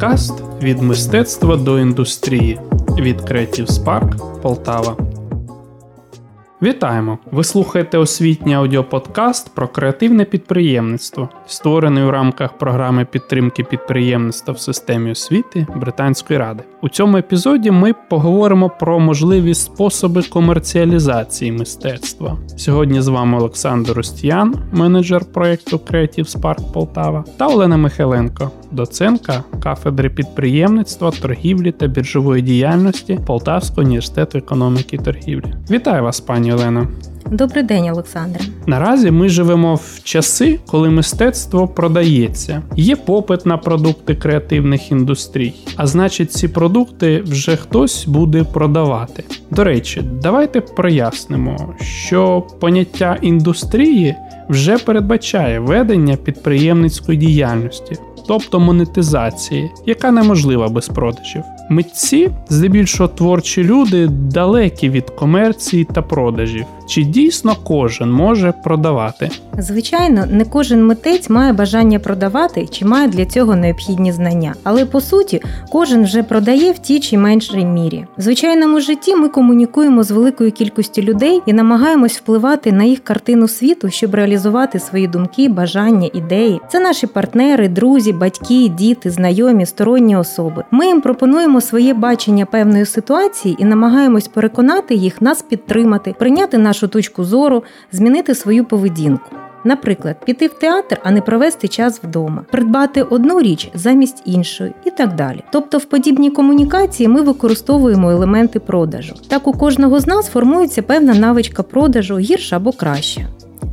Подкаст від мистецтва до індустрії від Creative Spark Полтава. Вітаємо! Ви слухаєте освітній аудіоподкаст про креативне підприємництво, створений у рамках програми підтримки підприємництва в системі освіти Британської ради. У цьому епізоді ми поговоримо про можливі способи комерціалізації мистецтва. Сьогодні з вами Олександр Остіян, менеджер проєкту Creative Spark Полтава, та Олена Михайленко, доцентка кафедри підприємництва, торгівлі та біржової діяльності Полтавського університету економіки і торгівлі. Вітаю вас, пані Олена. Добрий день, Олександре. Наразі ми живемо в часи, коли мистецтво продається. Є попит на продукти креативних індустрій, а значить, ці продукти вже хтось буде продавати. До речі, давайте прояснимо, що поняття індустрії вже передбачає ведення підприємницької діяльності, тобто монетизації, яка неможлива без продажів. Митці, здебільшого творчі люди, далекі від комерції та продажів. Чи дійсно кожен може продавати? Звичайно, не кожен митець має бажання продавати чи має для цього необхідні знання. Але по суті, кожен вже продає в тій чи меншій мірі. В звичайному житті ми комунікуємо з великою кількістю людей і намагаємось впливати на їх картину світу, щоб реалізувати свої думки, бажання, ідеї. Це наші партнери, друзі, батьки, діти, знайомі, сторонні особи. Ми їм пропонуємо своє бачення певної ситуації і намагаємось переконати їх нас підтримати, прийняти нашу точку зору, змінити свою поведінку. Наприклад, піти в театр, а не провести час вдома, придбати одну річ замість іншої і так далі. Тобто, в подібній комунікації ми використовуємо елементи продажу. Так у кожного з нас формується певна навичка продажу гірша або краща.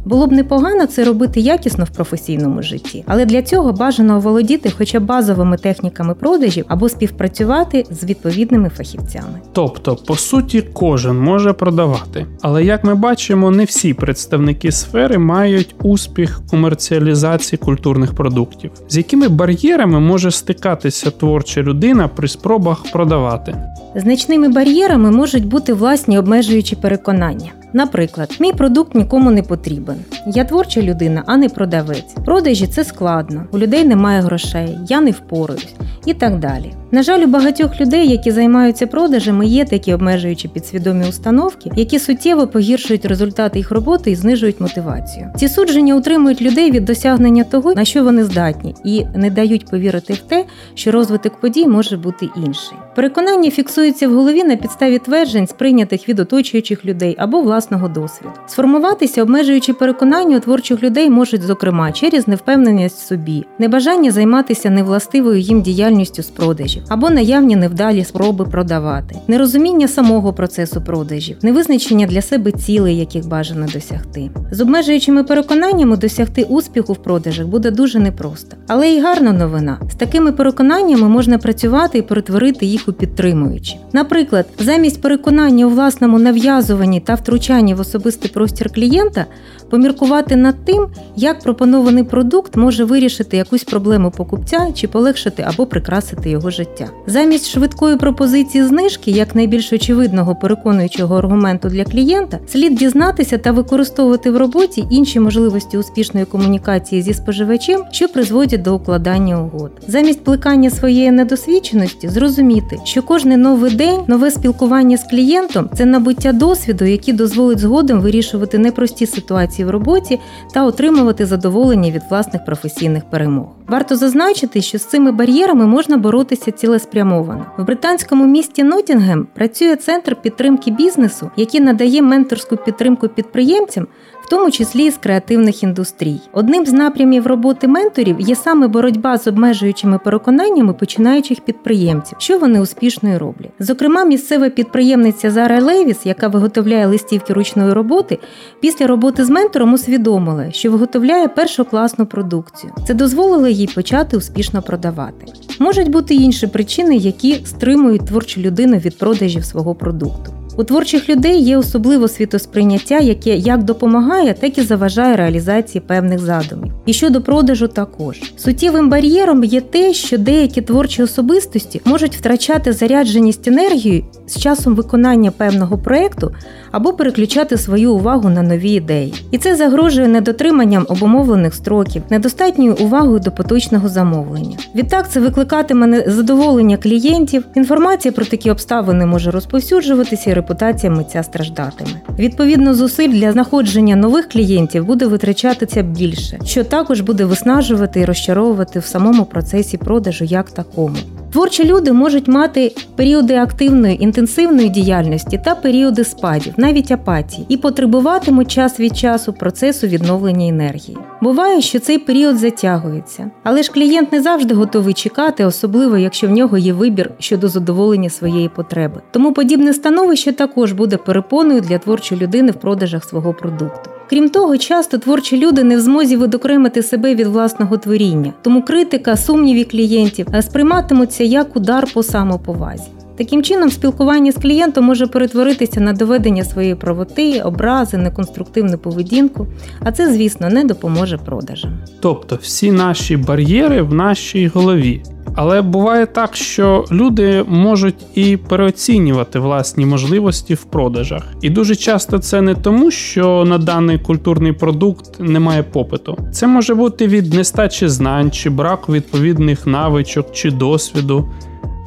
Було б непогано це робити якісно в професійному житті, але для цього бажано оволодіти хоча б базовими техніками продажів або співпрацювати з відповідними фахівцями. Тобто, по суті, кожен може продавати. Але як ми бачимо, не всі представники сфери мають успіх комерціалізації культурних продуктів, з якими бар'єрами може стикатися творча людина при спробах продавати. Значними бар'єрами можуть бути власні обмежуючі переконання. Наприклад, мій продукт нікому не потрібен. Я творча людина, а не продавець. Продажі це складно, у людей немає грошей, я не впораюсь і так далі. На жаль, у багатьох людей, які займаються продажами, є такі обмежуючі підсвідомі установки, які суттєво погіршують результати їх роботи і знижують мотивацію. Ці судження утримують людей від досягнення того, на що вони здатні, і не дають повірити в те, що розвиток подій може бути інший. Переконання фіксуються в голові на підставі тверджень, сприйнятих від оточуючих людей або власного досвіду. Сформуватися, обмежуючи переконання у творчих людей можуть, зокрема, через невпевненість в собі, небажання займатися невластивою їм діяльністю з продажів або наявні невдалі спроби продавати, нерозуміння самого процесу продажів, невизначення для себе цілей, яких бажано досягти. З обмежуючими переконаннями досягти успіху в продажах буде дуже непросто. Але й гарна новина: з такими переконаннями можна працювати і перетворити їх у підтримуючі. Наприклад, замість переконання у власному нав'язуванні та втручанні в особистий простір клієнта, поміркувати над тим, як пропонований продукт може вирішити якусь проблему покупця чи полегшити або прикрасити його життя. Замість швидкої пропозиції знижки, як найбільш очевидного переконуючого аргументу для клієнта, слід дізнатися та використовувати в роботі інші можливості успішної комунікації зі споживачем, що призводять до укладання угод. Замість плекання своєї недосвідченості, зрозуміти, що кожний новий день, нове спілкування з клієнтом це набуття досвіду, який дозволить згодом вирішувати непрості ситуації в роботі та отримувати задоволення від власних професійних перемог. Варто зазначити, що з цими бар'єрами можна боротися цілеспрямовано. В британському місті Нотінгем працює центр підтримки бізнесу, який надає менторську підтримку підприємцям, в тому числі з креативних індустрій. Одним з напрямів роботи менторів є саме боротьба з обмежуючими переконаннями починаючих підприємців, що вони успішно і роблять. Зокрема, місцева підприємниця Зара Левіс, яка виготовляє листівки ручної роботи, після роботи з ментором усвідомила, що виготовляє першокласну продукцію. Це дозволило їй почати успішно продавати. Можуть бути інші причини, які стримують творчу людину від продажів свого продукту. У творчих людей є особливо світосприйняття, яке як допомагає, так і заважає реалізації певних задумів. І щодо продажу також. Суттєвим бар'єром є те, що деякі творчі особистості можуть втрачати зарядженість енергії з часом виконання певного проєкту або переключати свою увагу на нові ідеї. І це загрожує недотриманням обумовлених строків, недостатньою увагою до поточного замовлення. Відтак це викликатиме незадоволення клієнтів. Інформація про такі обставини може розповсюджуватися, і репутація митця страждатиме. Відповідно, зусиль для знаходження нових клієнтів буде витрачатися більше, що також буде виснажувати і розчаровувати в самому процесі продажу як такому. Творчі люди можуть мати періоди активної інтенсивної діяльності та періоди спадів, навіть апатії, і потребуватимуть час від часу процесу відновлення енергії. Буває, що цей період затягується, але ж клієнт не завжди готовий чекати, особливо якщо в нього є вибір щодо задоволення своєї потреби. Тому подібне становище також буде перепоною для творчої людини в продажах свого продукту. Крім того, часто творчі люди не в змозі видокремити себе від власного творіння, тому критика, сумніві клієнтів сприйматимуться як удар по самоповазі. Таким чином, спілкування з клієнтом може перетворитися на доведення своєї правоти, образи, неконструктивну поведінку, а це, звісно, не допоможе продажам. Тобто всі наші бар'єри в нашій голові. Але буває так, що люди можуть і переоцінювати власні можливості в продажах. І дуже часто це не тому, що на даний культурний продукт немає попиту. Це може бути від нестачі знань чи браку відповідних навичок чи досвіду,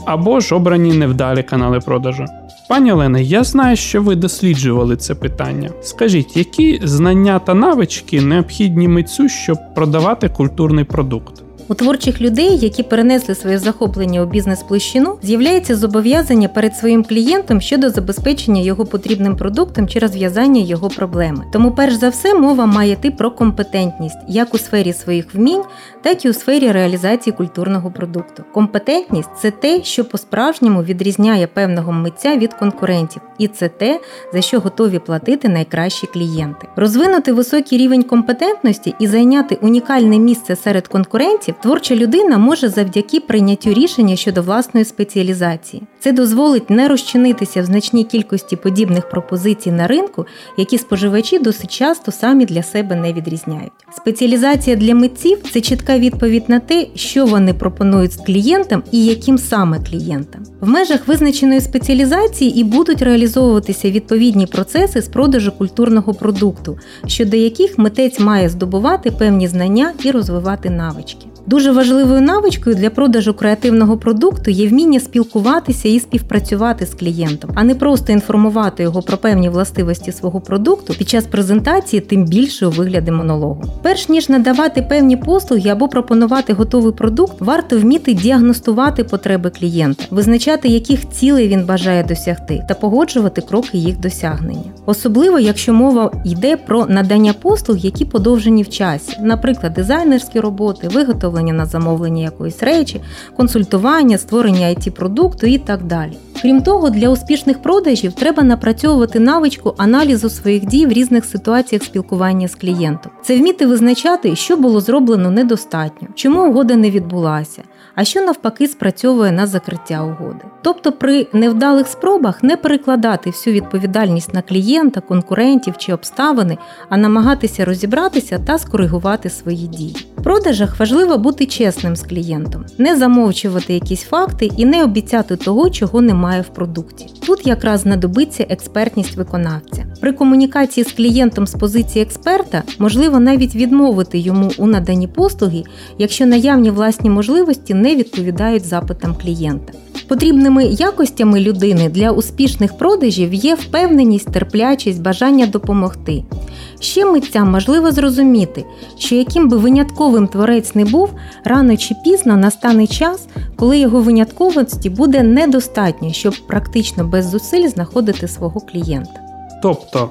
або ж обрані невдалі канали продажу. Пані Олена, я знаю, що ви досліджували це питання. Скажіть, які знання та навички необхідні митцю, щоб продавати культурний продукт? У творчих людей, які перенесли своє захоплення у бізнес-площину, з'являється зобов'язання перед своїм клієнтом щодо забезпечення його потрібним продуктом чи розв'язання його проблеми. Тому, перш за все, мова має йти про компетентність як у сфері своїх вмінь, так і у сфері реалізації культурного продукту. Компетентність це те, що по-справжньому відрізняє певного митця від конкурентів, і це те, за що готові платити найкращі клієнти. Розвинути високий рівень компетентності і зайняти унікальне місце серед конкурентів. Творча людина може завдяки прийняттю рішення щодо власної спеціалізації. Це дозволить не розчинитися в значній кількості подібних пропозицій на ринку, які споживачі досить часто самі для себе не відрізняють. Спеціалізація для митців це чітка відповідь на те, що вони пропонують клієнтам і яким саме клієнтам. В межах визначеної спеціалізації і будуть реалізовуватися відповідні процеси з продажу культурного продукту, щодо яких митець має здобувати певні знання і розвивати навички. Дуже важливою навичкою для продажу креативного продукту є вміння спілкуватися і співпрацювати з клієнтом, а не просто інформувати його про певні властивості свого продукту під час презентації, тим більше у вигляді монологу. Перш ніж надавати певні послуги або пропонувати готовий продукт, варто вміти діагностувати потреби клієнта, визначати, яких цілей він бажає досягти, та погоджувати кроки їх досягнення. Особливо, якщо мова йде про надання послуг, які подовжені в часі, наприклад, дизайнерські роботи, виготовлення на замовлення якоїсь речі, консультування, створення it продукту і так далі. Крім того, для успішних продажів треба напрацьовувати навичку аналізу своїх дій в різних ситуаціях спілкування з клієнтом. Це вміти визначати, що було зроблено недостатньо, чому угода не відбулася, а що навпаки спрацьовує на закриття угоди. Тобто при невдалих спробах не перекладати всю відповідальність на клієнта, конкурентів чи обставини, а намагатися розібратися та скоригувати свої дії. В продажах важливо бути чесним з клієнтом, не замовчувати якісь факти і не обіцяти того, чого немає в продукті. Тут якраз знадобиться експертність виконавця. При комунікації з клієнтом з позиції експерта можливо навіть відмовити йому у наданні послуги, якщо наявні власні можливості не відповідають запитам клієнта. Потрібними якостями людини для успішних продажів є впевненість, терплячість, бажання допомогти. Ще митцям важливо зрозуміти, що яким би винятковим творець не був, рано чи пізно настане час, коли його винятковості буде недостатньо, щоб практично без зусиль знаходити свого клієнта. Тобто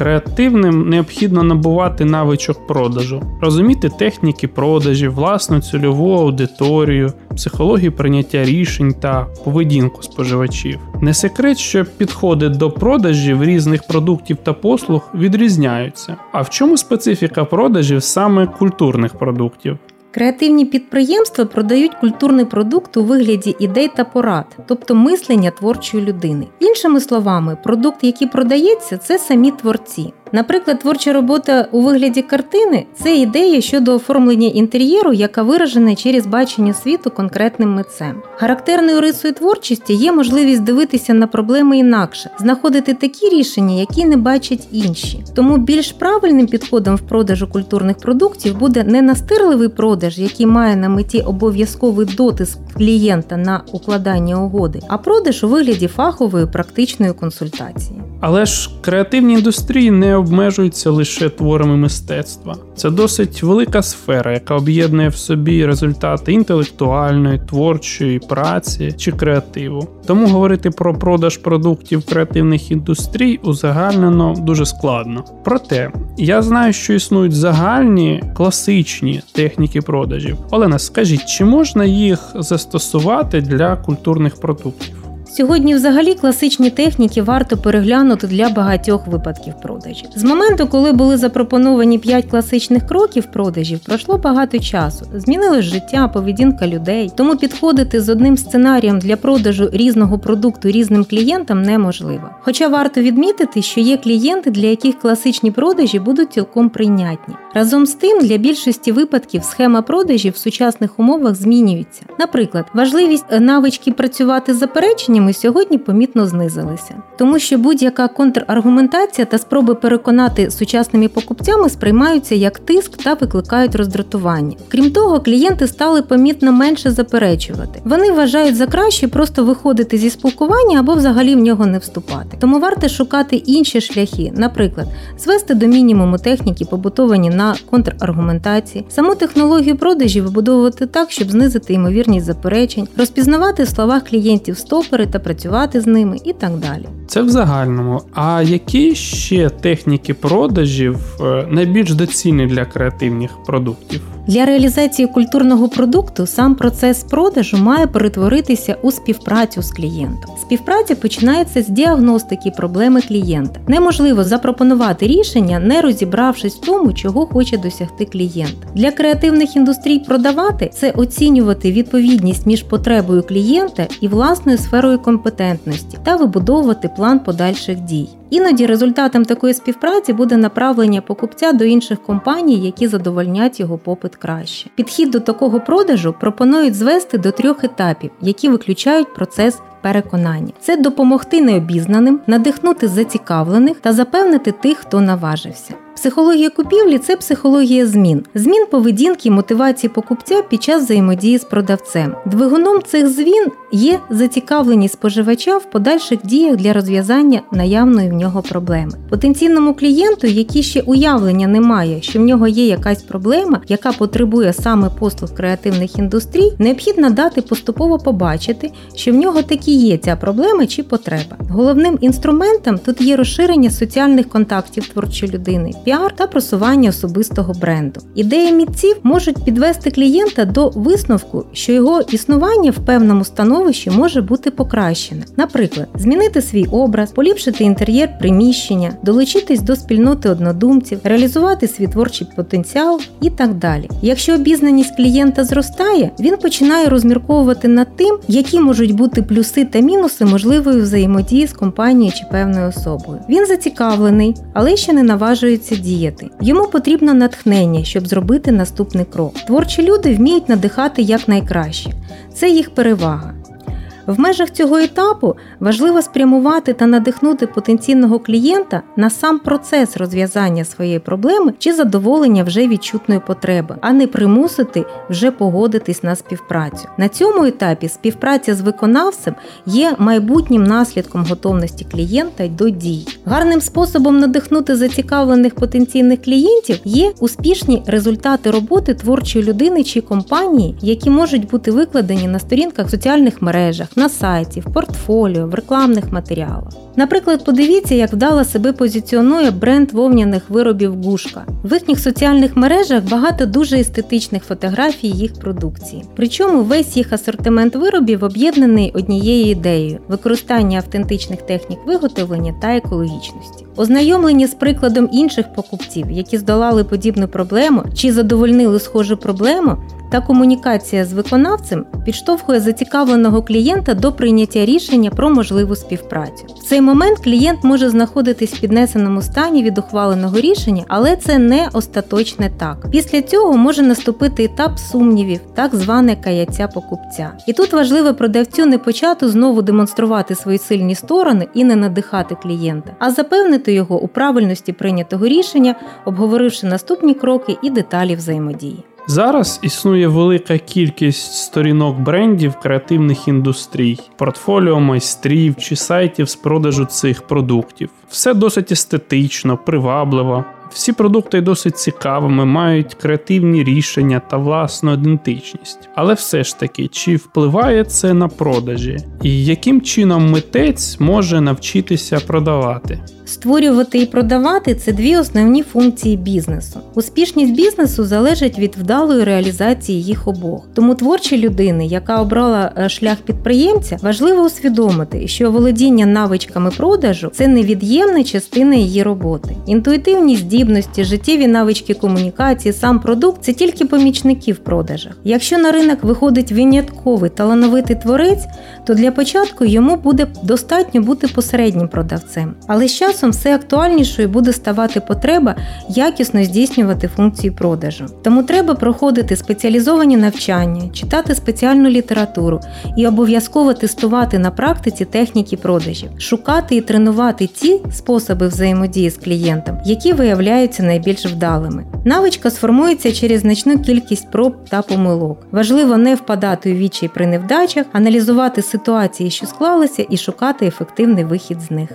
Креативним необхідно набувати навичок продажу, розуміти техніки продажів, власну цільову аудиторію, психологію прийняття рішень та поведінку споживачів. Не секрет, що підходи до продажів різних продуктів та послуг відрізняються. А в чому специфіка продажів саме культурних продуктів? Креативні підприємства продають культурний продукт у вигляді ідей та порад, тобто мислення творчої людини. Іншими словами, продукт, який продається, це самі творці. Наприклад, творча робота у вигляді картини це ідея щодо оформлення інтер'єру, яка виражена через бачення світу конкретним митцем. Характерною рисою творчості є можливість дивитися на проблеми інакше, знаходити такі рішення, які не бачать інші. Тому більш правильним підходом в продажу культурних продуктів буде не настирливий продаж, який має на меті обов'язковий дотиск клієнта на укладання угоди, а продаж у вигляді фахової практичної консультації. Але ж креативні індустрії не обмежуються лише творами мистецтва. Це досить велика сфера, яка об'єднує в собі результати інтелектуальної, творчої праці чи креативу. Тому говорити про продаж продуктів креативних індустрій узагальнено дуже складно. Проте я знаю, що існують загальні класичні техніки продажів. Олена, скажіть, чи можна їх застосувати для культурних продуктів? Сьогодні, взагалі, класичні техніки варто переглянути для багатьох випадків продажів. З моменту, коли були запропоновані 5 класичних кроків продажів, пройшло багато часу. Змінилось життя, поведінка людей. Тому підходити з одним сценарієм для продажу різного продукту різним клієнтам неможливо. Хоча варто відмітити, що є клієнти, для яких класичні продажі будуть цілком прийнятні. Разом з тим, для більшості випадків схема продажів в сучасних умовах змінюється. Наприклад, важливість навички працювати з запереченням ми сьогодні помітно знизилися, тому що будь-яка контраргументація та спроби переконати сучасними покупцями сприймаються як тиск та викликають роздратування. Крім того, клієнти стали помітно менше заперечувати. Вони вважають за краще просто виходити зі спілкування або взагалі в нього не вступати. Тому варто шукати інші шляхи, наприклад, звести до мінімуму техніки, побутовані на контраргументації, саму технологію продажів вибудовувати так, щоб знизити ймовірність заперечень, розпізнавати в словах клієнтів стопери та працювати з ними і так далі. Це в загальному. А які ще техніки продажів е, найбільш доцільні для креативних продуктів? Для реалізації культурного продукту сам процес продажу має перетворитися у співпрацю з клієнтом. Співпраця починається з діагностики проблеми клієнта. Неможливо запропонувати рішення, не розібравшись в тому, чого хоче досягти клієнт. Для креативних індустрій продавати це оцінювати відповідність між потребою клієнта і власною сферою компетентності та вибудовувати план подальших дій. Іноді результатом такої співпраці буде направлення покупця до інших компаній, які задовольнять його попит краще. Підхід до такого продажу пропонують звести до трьох етапів, які виключають процес. Переконання це допомогти необізнаним, надихнути зацікавлених та запевнити тих, хто наважився. Психологія купівлі це психологія змін, змін поведінки мотивації покупця під час взаємодії з продавцем. Двигуном цих змін є зацікавленість споживача в подальших діях для розв'язання наявної в нього проблеми. Потенційному клієнту, який ще уявлення не має, що в нього є якась проблема, яка потребує саме послуг креативних індустрій, необхідно дати поступово побачити, що в нього таки є ця проблема чи потреба. Головним інструментом тут є розширення соціальних контактів творчої людини піар та просування особистого бренду. Ідеї мітців можуть підвести клієнта до висновку, що його існування в певному становищі може бути покращене. Наприклад, змінити свій образ, поліпшити інтер'єр приміщення, долучитись до спільноти однодумців, реалізувати свій творчий потенціал і так далі. Якщо обізнаність клієнта зростає, він починає розмірковувати над тим, які можуть бути плюси та мінуси можливої взаємодії з компанією чи певною особою. Він зацікавлений, але ще не наважується діяти. Йому потрібно натхнення, щоб зробити наступний крок. Творчі люди вміють надихати якнайкраще. Це їх перевага. В межах цього етапу важливо спрямувати та надихнути потенційного клієнта на сам процес розв'язання своєї проблеми чи задоволення вже відчутної потреби, а не примусити вже погодитись на співпрацю. На цьому етапі співпраця з виконавцем є майбутнім наслідком готовності клієнта до дій. Гарним способом надихнути зацікавлених потенційних клієнтів є успішні результати роботи творчої людини чи компанії, які можуть бути викладені на сторінках в соціальних мережах на сайті, в портфоліо, в рекламних матеріалах. Наприклад, подивіться, як вдало себе позиціонує бренд вовняних виробів Гушка. В їхніх соціальних мережах багато дуже естетичних фотографій їх продукції. Причому весь їх асортимент виробів об'єднаний однією ідеєю використання автентичних технік виготовлення та екологічності. Ознайомлення з прикладом інших покупців, які здолали подібну проблему чи задовольнили схожу проблему, та комунікація з виконавцем підштовхує зацікавленого клієнта до прийняття рішення про можливу співпрацю. В цей момент клієнт може знаходитись в піднесеному стані від ухваленого рішення, але це не остаточне так. Після цього може наступити етап сумнівів, так зване каяття покупця. І тут важливо продавцю не почати знову демонструвати свої сильні сторони і не надихати клієнта, а запевнити його у правильності прийнятого рішення, обговоривши наступні кроки і деталі взаємодії. Зараз існує велика кількість сторінок брендів креативних індустрій, портфоліо майстрів чи сайтів з продажу цих продуктів. Все досить естетично, привабливо. Всі продукти досить цікавими, мають креативні рішення та власну ідентичність. Але все ж таки, чи впливає це на продажі? І яким чином митець може навчитися продавати? Створювати і продавати це дві основні функції бізнесу. Успішність бізнесу залежить від вдалої реалізації їх обох. Тому творчій людини, яка обрала е, шлях підприємця, важливо усвідомити, що володіння навичками продажу це невід'ємна частина її роботи. Інтуїтивні здібності, життєві навички комунікації, сам продукт це тільки помічники в продажах. Якщо на ринок виходить винятковий талановитий творець, то для початку йому буде достатньо бути посереднім продавцем. Але з часом все актуальнішою буде ставати потреба якісно здійснювати функції продажу. Тому треба проходити спеціалізовані навчання, читати спеціальну літературу і обов'язково тестувати на практиці техніки продажів, шукати і тренувати ті способи взаємодії з клієнтом, які виявляються найбільш вдалими. Навичка сформується через значну кількість проб та помилок. Важливо не впадати у вічі при невдачах, аналізувати ситуації, що склалися, і шукати ефективний вихід з них.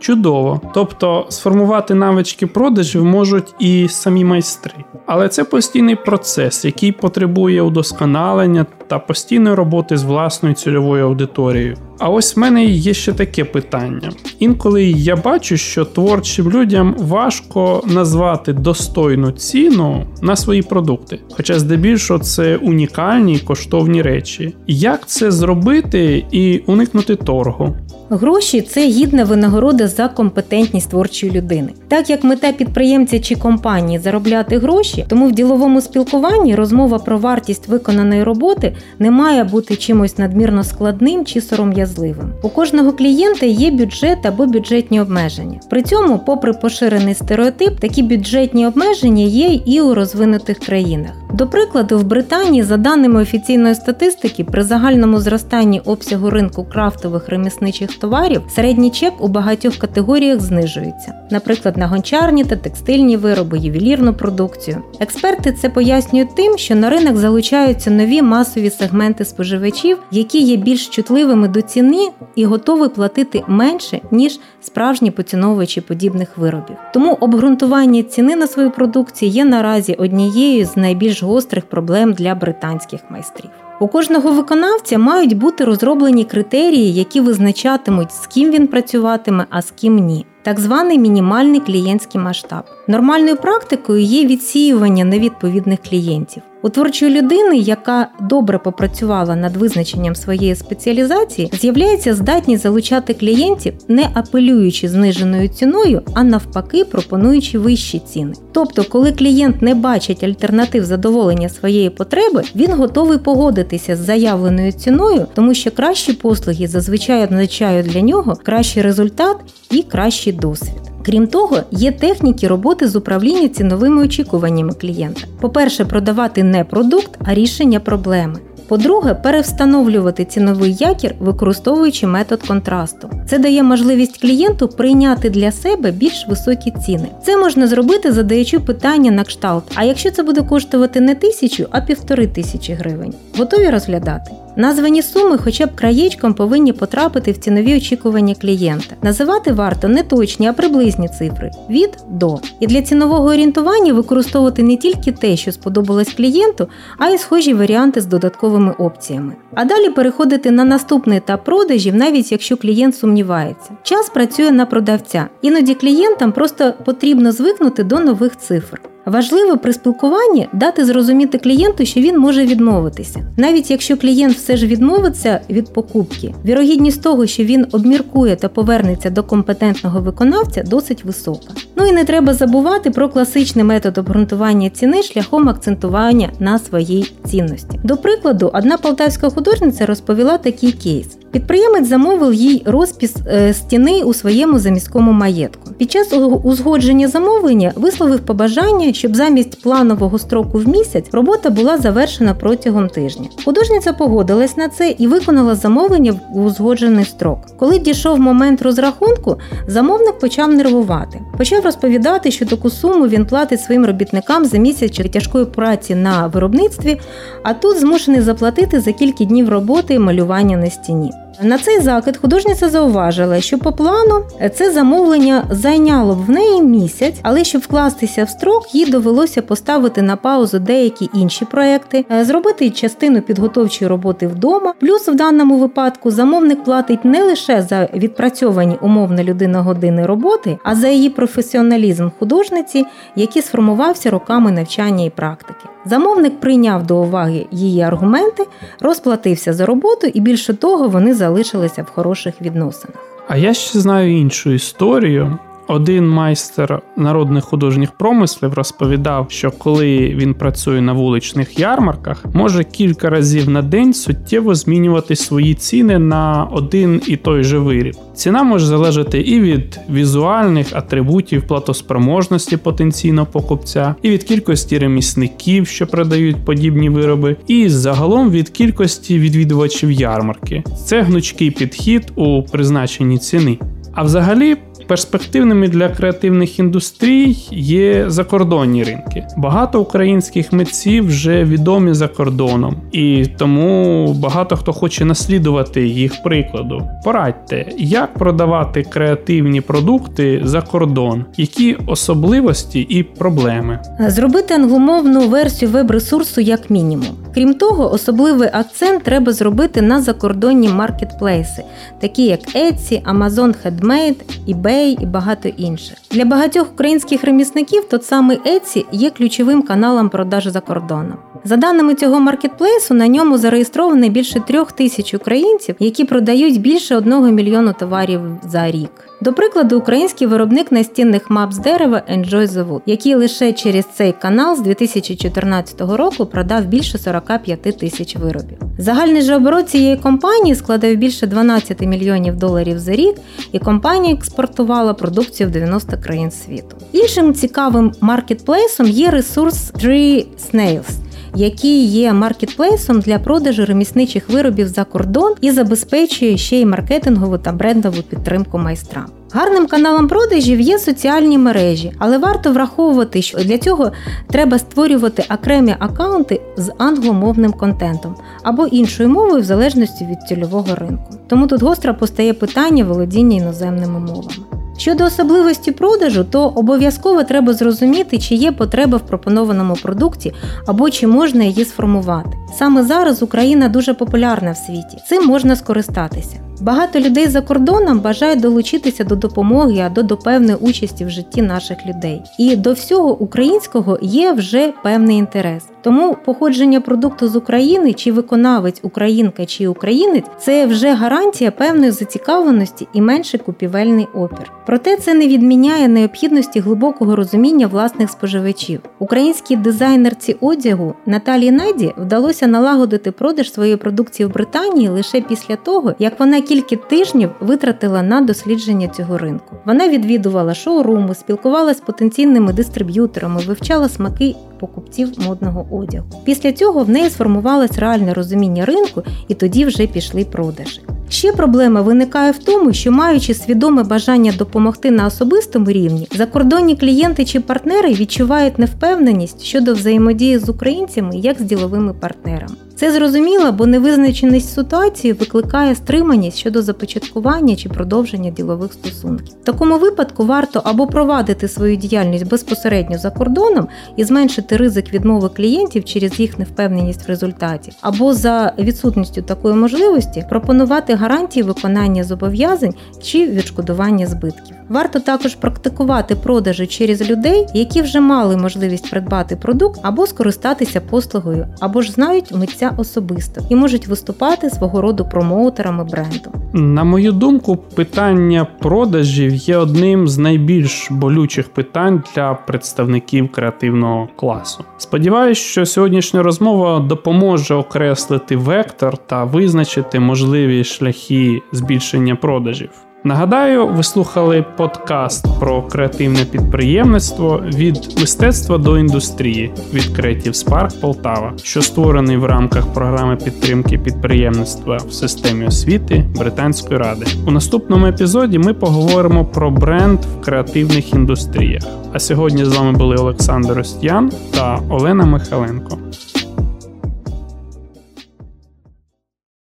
Чудово. Тобто сформувати навички продажів можуть і самі майстри. Але це постійний процес, який потребує удосконалення та постійної роботи з власною цільовою аудиторією. А ось в мене є ще таке питання. Інколи я бачу, що творчим людям важко назвати достойну ціну на свої продукти, хоча здебільшого це унікальні коштовні речі. Як це зробити і уникнути торгу? Гроші це гідна винагорода за компетентність творчої людини. Так як мета підприємця чи компанії заробляти гроші, тому в діловому спілкуванні розмова про вартість виконаної роботи не має бути чимось надмірно складним чи сором'язливим. У кожного клієнта є бюджет або бюджетні обмеження. При цьому, попри поширений стереотип, такі бюджетні обмеження є і у розвинутих країнах. До прикладу, в Британії, за даними офіційної статистики, при загальному зростанні обсягу ринку крафтових ремісничих товарів середній чек у багатьох категоріях знижується, наприклад, на гончарні та текстильні вироби, ювелірну продукцію. Експерти це пояснюють тим, що на ринок залучаються нові масові сегменти споживачів, які є більш чутливими до ціни і готові платити менше ніж справжні поціновувачі подібних виробів. Тому обґрунтування ціни на свою продукцію є наразі однією з найбільш гострих проблем для британських майстрів. У кожного виконавця мають бути розроблені критерії, які визначатимуть, з ким він працюватиме, а з ким ні. Так званий мінімальний клієнтський масштаб. Нормальною практикою є відсіювання невідповідних клієнтів. У творчої людини, яка добре попрацювала над визначенням своєї спеціалізації, з'являється здатність залучати клієнтів, не апелюючи зниженою ціною, а навпаки, пропонуючи вищі ціни. Тобто, коли клієнт не бачить альтернатив задоволення своєї потреби, він готовий погодитися з заявленою ціною, тому що кращі послуги зазвичай означають для нього кращий результат і кращий досвід. Крім того, є техніки роботи з управління ціновими очікуваннями клієнта. По-перше, продавати не продукт, а рішення проблеми. По-друге, перевстановлювати ціновий якір, використовуючи метод контрасту. Це дає можливість клієнту прийняти для себе більш високі ціни. Це можна зробити, задаючи питання на кшталт. А якщо це буде коштувати не тисячу, а півтори тисячі гривень, готові розглядати? Названі суми, хоча б краєчком, повинні потрапити в цінові очікування клієнта. Називати варто не точні, а приблизні цифри від до. І для цінового орієнтування використовувати не тільки те, що сподобалось клієнту, а й схожі варіанти з додатковими опціями. А далі переходити на наступний етап продажів, навіть якщо клієнт сумнівається. Час працює на продавця. Іноді клієнтам просто потрібно звикнути до нових цифр. Важливо при спілкуванні дати зрозуміти клієнту, що він може відмовитися. Навіть якщо клієнт все ж відмовиться від покупки, вірогідність того, що він обміркує та повернеться до компетентного виконавця, досить висока. Ну і не треба забувати про класичний метод обґрунтування ціни шляхом акцентування на своїй цінності. До прикладу, одна полтавська художниця розповіла такий кейс. Підприємець замовив їй розпис е, стіни у своєму заміському маєтку. Під час узгодження замовлення висловив побажання, щоб замість планового строку в місяць робота була завершена протягом тижня. Художниця погодилась на це і виконала замовлення в узгоджений строк. Коли дійшов момент розрахунку, замовник почав нервувати. Почав розповідати, що таку суму він платить своїм робітникам за місяць тяжкої праці на виробництві, а тут змушений заплатити за кілька днів роботи і малювання на стіні. На цей закид художниця зауважила, що по плану це замовлення зайняло б в неї місяць, але щоб вкластися в строк, їй довелося поставити на паузу деякі інші проекти, е, зробити частину підготовчої роботи вдома. Плюс в даному випадку замовник платить не лише за відпрацьовані умовно людина години роботи, а за її професіоналізм художниці, який сформувався роками навчання і практики. Замовник прийняв до уваги її аргументи, розплатився за роботу, і більше того, вони залишилися в хороших відносинах. А я ще знаю іншу історію. Один майстер народних художніх промислів розповідав, що коли він працює на вуличних ярмарках, може кілька разів на день суттєво змінювати свої ціни на один і той же виріб. Ціна може залежати і від візуальних атрибутів платоспроможності потенційного покупця, і від кількості ремісників, що продають подібні вироби, і загалом від кількості відвідувачів ярмарки. Це гнучкий підхід у призначенні ціни. А взагалі перспективними для креативних індустрій є закордонні ринки. Багато українських митців вже відомі за кордоном, і тому багато хто хоче наслідувати їх прикладу. Порадьте, як продавати креативні продукти за кордон, які особливості і проблеми. Зробити англомовну версію веб-ресурсу як мінімум. Крім того, особливий акцент треба зробити на закордонні маркетплейси, такі як Etsy, Amazon Handmade, eBay і багато інших. Для багатьох українських ремісників тот самий Etsy є ключовим каналом продаж за кордоном. За даними цього маркетплейсу, на ньому зареєстровано більше трьох тисяч українців, які продають більше одного мільйону товарів за рік. До прикладу, український виробник настінних мап з дерева Enjoy the Wood, який лише через цей канал з 2014 року продав більше 45 тисяч виробів. Загальний же оборот цієї компанії складав більше 12 мільйонів доларів за рік, і компанія експортувала продукцію в 90 країн світу. Іншим цікавим маркетплейсом є ресурс Tree Snails – який є маркетплейсом для продажу ремісничих виробів за кордон і забезпечує ще й маркетингову та брендову підтримку майстрам. Гарним каналом продажів є соціальні мережі, але варто враховувати, що для цього треба створювати окремі аккаунти з англомовним контентом або іншою мовою в залежності від цільового ринку. Тому тут гостро постає питання володіння іноземними мовами. Щодо особливості продажу, то обов'язково треба зрозуміти, чи є потреба в пропонованому продукті або чи можна її сформувати. Саме зараз Україна дуже популярна в світі, цим можна скористатися. Багато людей за кордоном бажають долучитися до допомоги або до певної участі в житті наших людей. І до всього українського є вже певний інтерес. Тому походження продукту з України, чи виконавець українка чи українець це вже гарантія певної зацікавленості і менший купівельний опір. Проте це не відміняє необхідності глибокого розуміння власних споживачів. Українській дизайнерці одягу Наталії Наді вдалося налагодити продаж своєї продукції в Британії лише після того, як вона кілька тижнів витратила на дослідження цього ринку. Вона відвідувала шоуруми, спілкувалася з потенційними дистриб'юторами, вивчала смаки покупців модного одягу. Після цього в неї сформувалось реальне розуміння ринку, і тоді вже пішли продажі. Ще проблема виникає в тому, що маючи свідоме бажання допомогти на особистому рівні, закордонні клієнти чи партнери відчувають невпевненість щодо взаємодії з українцями як з діловими партнерами. Це зрозуміло, бо невизначеність ситуації викликає стриманість щодо започаткування чи продовження ділових стосунків. В такому випадку варто або провадити свою діяльність безпосередньо за кордоном і зменшити ризик відмови клієнтів через їх невпевненість в результаті, або за відсутністю такої можливості пропонувати гарантії виконання зобов'язань чи відшкодування збитків. Варто також практикувати продажі через людей, які вже мали можливість придбати продукт або скористатися послугою, або ж знають митця особисто і можуть виступати свого роду промоутерами бренду. На мою думку, питання продажів є одним з найбільш болючих питань для представників креативного класу. Сподіваюсь, що сьогоднішня розмова допоможе окреслити вектор та визначити можливі шляхи збільшення продажів. Нагадаю, ви слухали подкаст про креативне підприємництво від мистецтва до індустрії від Creative Spark Полтава, що створений в рамках програми підтримки підприємництва в системі освіти Британської ради. У наступному епізоді ми поговоримо про бренд в креативних індустріях. А сьогодні з вами були Олександр Остян та Олена Михаленко.